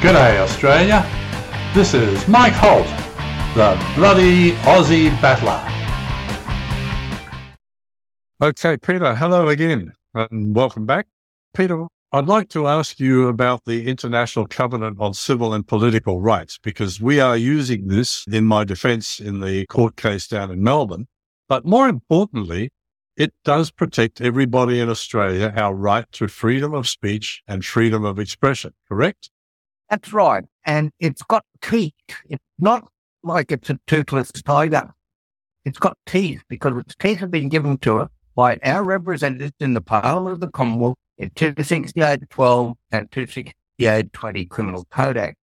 G'day Australia, this is Mike Holt, the bloody Aussie battler. Okay, Peter, hello again and welcome back. Peter, I'd like to ask you about the International Covenant on Civil and Political Rights because we are using this in my defense in the court case down in Melbourne. But more importantly, it does protect everybody in Australia our right to freedom of speech and freedom of expression, correct? That's right. And it's got teeth. It's not like it's a toothless tiger. It's got teeth because its teeth have been given to it by our representatives in the Parliament of the Commonwealth in 268.12 and 268.20 Criminal Code Act.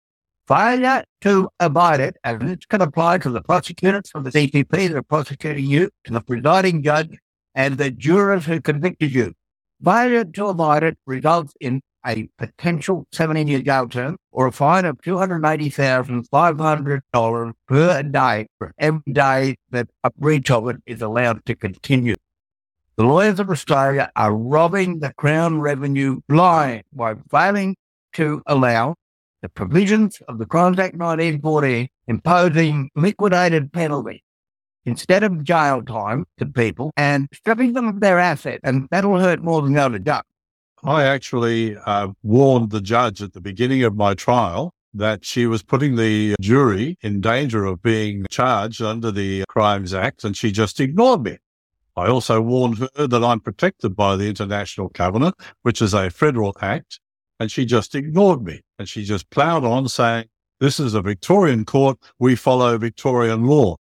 Failure to abide it, and it can apply to the prosecutors from the DPP that are prosecuting you, to the presiding judge, and the jurors who convicted you. Failure to abide it results in a potential 17 year jail term or a fine of $280,500 per day for every day that a breach of it is allowed to continue. The lawyers of Australia are robbing the Crown revenue blind by failing to allow the provisions of the Crimes Act 1914 imposing liquidated penalty instead of jail time to people and stripping them of their assets. And that'll hurt more than going to jail. I actually uh, warned the judge at the beginning of my trial that she was putting the jury in danger of being charged under the Crimes Act, and she just ignored me. I also warned her that I'm protected by the International Covenant, which is a federal act, and she just ignored me. And she just ploughed on saying, This is a Victorian court. We follow Victorian law.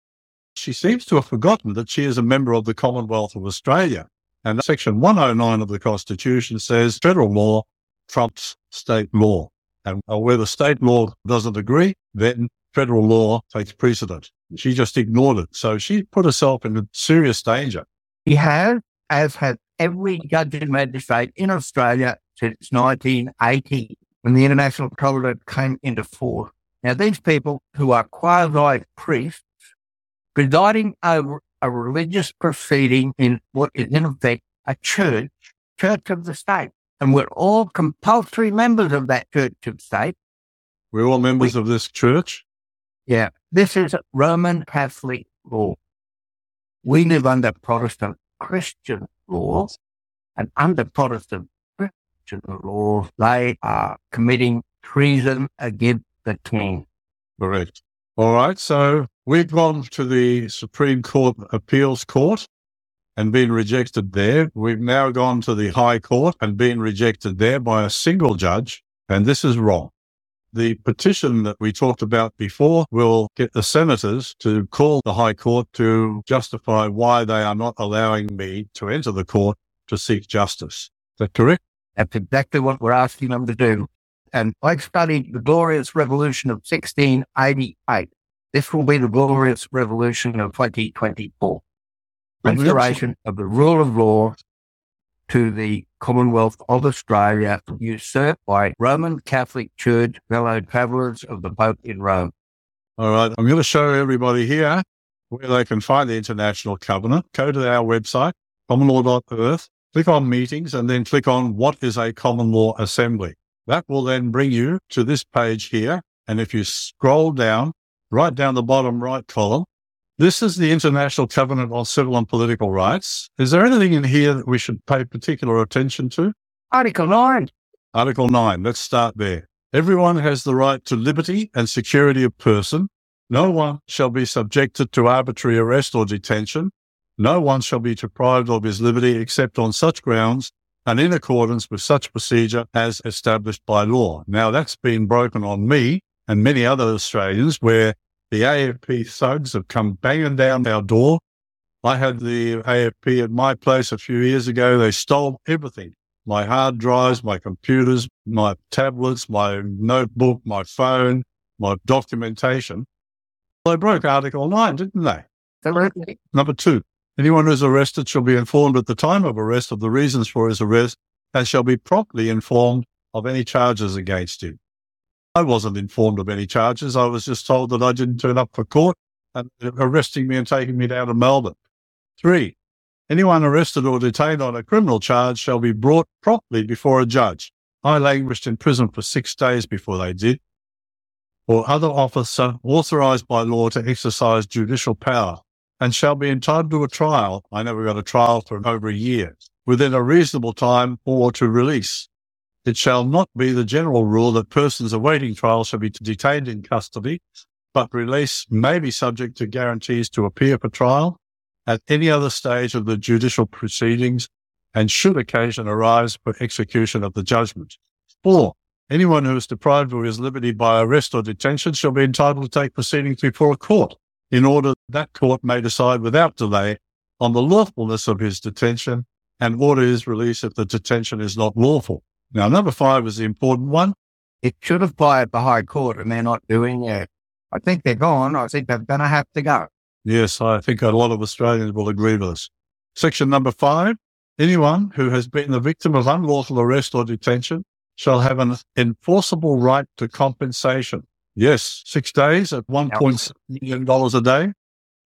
She seems to have forgotten that she is a member of the Commonwealth of Australia. And section 109 of the Constitution says federal law trumps state law. And uh, where the state law doesn't agree, then federal law takes precedent. She just ignored it. So she put herself in serious danger. He has, as has every judge and magistrate in Australia since 1980, when the International Covenant came into force. Now, these people who are quasi priests presiding over a religious proceeding in what is in effect a church, church of the state. And we're all compulsory members of that church of state. We're all members we, of this church? Yeah. This is Roman Catholic law. We live under Protestant Christian law, and under Protestant Christian law, they are committing treason against the king. Correct. All right. So we've gone to the Supreme Court Appeals Court and been rejected there. We've now gone to the High Court and been rejected there by a single judge. And this is wrong. The petition that we talked about before will get the senators to call the High Court to justify why they are not allowing me to enter the court to seek justice. Is that correct? That's exactly what we're asking them to do. And I've studied the glorious revolution of 1688. This will be the glorious revolution of 2024. Restoration of the rule of law to the Commonwealth of Australia usurped by Roman Catholic Church fellow travellers of the Pope in Rome. All right. I'm going to show everybody here where they can find the International Covenant. Go to our website, commonlaw.earth, click on meetings, and then click on what is a common law assembly. That will then bring you to this page here. And if you scroll down, right down the bottom right column, this is the International Covenant on Civil and Political Rights. Is there anything in here that we should pay particular attention to? Article 9. Article 9. Let's start there. Everyone has the right to liberty and security of person. No one shall be subjected to arbitrary arrest or detention. No one shall be deprived of his liberty except on such grounds and in accordance with such procedure as established by law. Now that's been broken on me and many other Australians where the AFP thugs have come banging down our door. I had the AFP at my place a few years ago. They stole everything my hard drives, my computers, my tablets, my notebook, my phone, my documentation. They broke Article 9, didn't they? Absolutely. Number two, anyone who is arrested shall be informed at the time of arrest of the reasons for his arrest and shall be promptly informed of any charges against him. I wasn't informed of any charges. I was just told that I didn't turn up for court and arresting me and taking me down to Melbourne. Three, anyone arrested or detained on a criminal charge shall be brought promptly before a judge. I languished in prison for six days before they did. or other officer authorized by law to exercise judicial power and shall be entitled to a trial. I never got a trial for over a year within a reasonable time or to release. It shall not be the general rule that persons awaiting trial shall be detained in custody, but release may be subject to guarantees to appear for trial at any other stage of the judicial proceedings and should occasion arise for execution of the judgment. Four, anyone who is deprived of his liberty by arrest or detention shall be entitled to take proceedings before a court in order that court may decide without delay on the lawfulness of his detention and order his release if the detention is not lawful. Now, number five is the important one. It should apply at the High Court, and they're not doing it. I think they're gone. I think they're going to have to go. Yes, I think a lot of Australians will agree with us. Section number five anyone who has been the victim of unlawful arrest or detention shall have an enforceable right to compensation. Yes, six days at one point million dollars a day.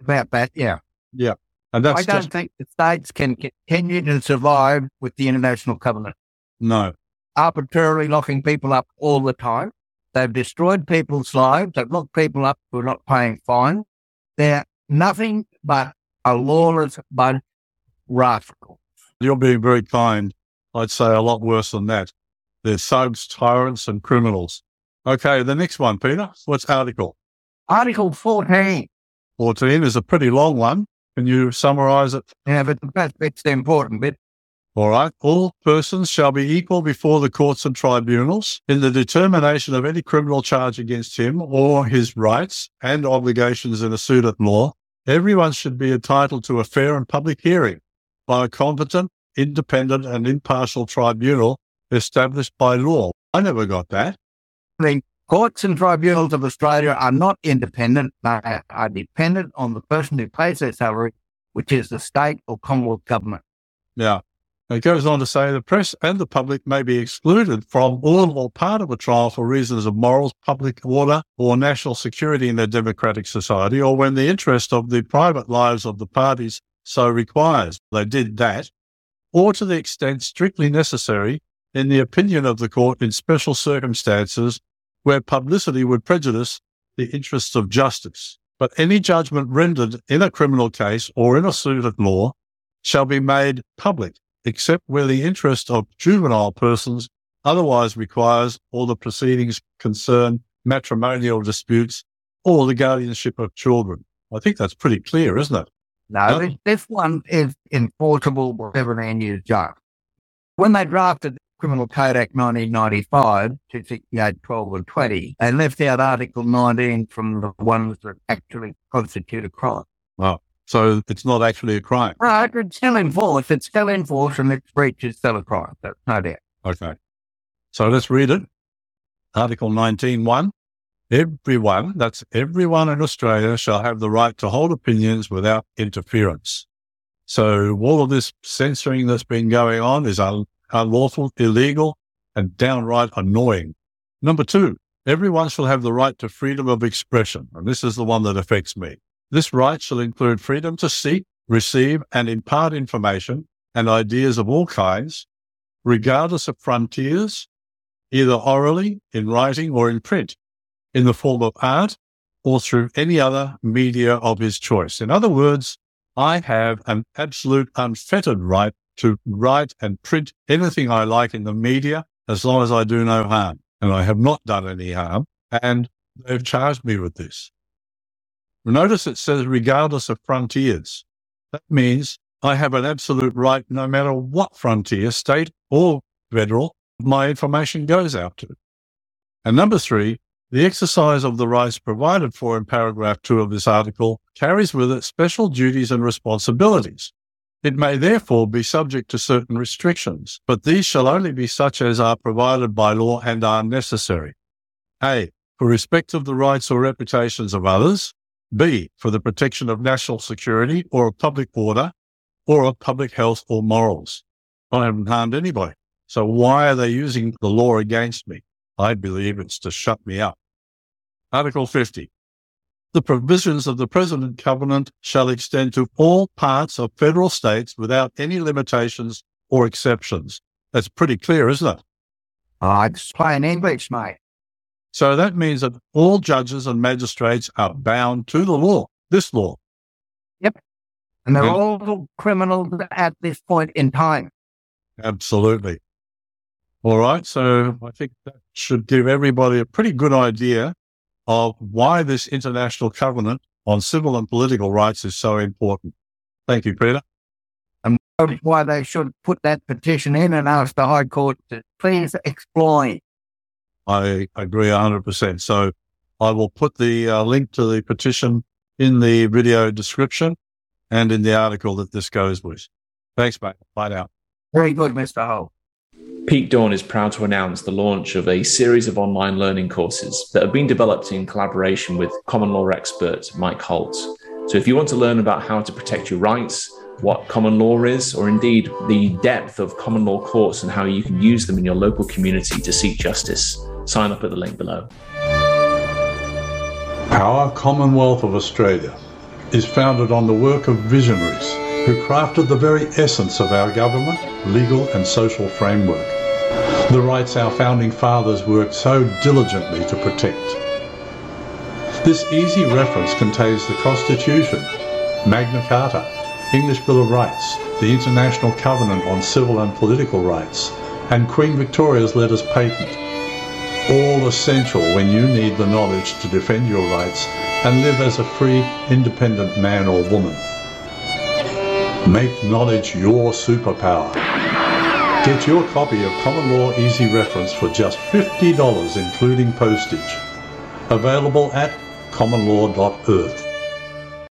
About that, yeah. Yeah. And that's I don't just, think the states can continue to survive with the international covenant. no. Arbitrarily locking people up all the time. They've destroyed people's lives. They've locked people up who are not paying fines. They're nothing but a lawless bunch rascal. You're being very kind. I'd say a lot worse than that. They're thugs, tyrants, and criminals. Okay, the next one, Peter. What's article? Article 14. 14 is a pretty long one. Can you summarize it? Yeah, but the best the important bit. All right. All persons shall be equal before the courts and tribunals in the determination of any criminal charge against him or his rights and obligations in a suit at law. Everyone should be entitled to a fair and public hearing by a competent, independent, and impartial tribunal established by law. I never got that. The courts and tribunals of Australia are not independent. They are dependent on the person who pays their salary, which is the state or Commonwealth government. Now, it goes on to say the press and the public may be excluded from all or part of a trial for reasons of morals, public order, or national security in a democratic society, or when the interest of the private lives of the parties so requires. They did that, or to the extent strictly necessary, in the opinion of the court, in special circumstances where publicity would prejudice the interests of justice. But any judgment rendered in a criminal case or in a suit at law shall be made public except where the interest of juvenile persons otherwise requires or the proceedings concern matrimonial disputes or the guardianship of children. I think that's pretty clear, isn't it? No, No. this, one is enforceable wherever land use judge. When they drafted the Criminal Code Act 1995 to 68, 12 and 20, they left out Article 19 from the ones that actually constitute a crime. So it's not actually a crime. Right, it's still in force. It's still in force and its breach is still a crime. That's no doubt. Okay. So let's read it. Article 19.1. Everyone, that's everyone in Australia shall have the right to hold opinions without interference. So all of this censoring that's been going on is un- unlawful, illegal, and downright annoying. Number two, everyone shall have the right to freedom of expression. And this is the one that affects me. This right shall include freedom to seek, receive, and impart information and ideas of all kinds, regardless of frontiers, either orally, in writing, or in print, in the form of art or through any other media of his choice. In other words, I have an absolute unfettered right to write and print anything I like in the media as long as I do no harm. And I have not done any harm. And they've charged me with this. Notice it says regardless of frontiers. That means I have an absolute right, no matter what frontier, state or federal, my information goes out to. And number three, the exercise of the rights provided for in paragraph two of this article carries with it special duties and responsibilities. It may therefore be subject to certain restrictions, but these shall only be such as are provided by law and are necessary. A. For respect of the rights or reputations of others. B. For the protection of national security or of public order or of public health or morals. I haven't harmed anybody. So why are they using the law against me? I believe it's to shut me up. Article 50. The provisions of the President Covenant shall extend to all parts of federal states without any limitations or exceptions. That's pretty clear, isn't it? Oh, it's plain English, mate. So that means that all judges and magistrates are bound to the law, this law. Yep. And they're all criminals at this point in time. Absolutely. All right. So I think that should give everybody a pretty good idea of why this international covenant on civil and political rights is so important. Thank you, Peter. And why they should put that petition in and ask the High Court to please explain. I agree 100%. So I will put the uh, link to the petition in the video description and in the article that this goes with. Thanks, mate. Bye now. Very good, Mr. Hull. Peak Dawn is proud to announce the launch of a series of online learning courses that have been developed in collaboration with common law expert Mike Holt. So, if you want to learn about how to protect your rights, what common law is, or indeed the depth of common law courts and how you can use them in your local community to seek justice, sign up at the link below. Our Commonwealth of Australia is founded on the work of visionaries who crafted the very essence of our government, legal and social framework. The rights our founding fathers worked so diligently to protect. This easy reference contains the Constitution, Magna Carta, English Bill of Rights, the International Covenant on Civil and Political Rights, and Queen Victoria's Letters Patent all essential when you need the knowledge to defend your rights and live as a free, independent man or woman. Make knowledge your superpower. Get your copy of Common Law Easy Reference for just $50 including postage. Available at commonlaw.earth.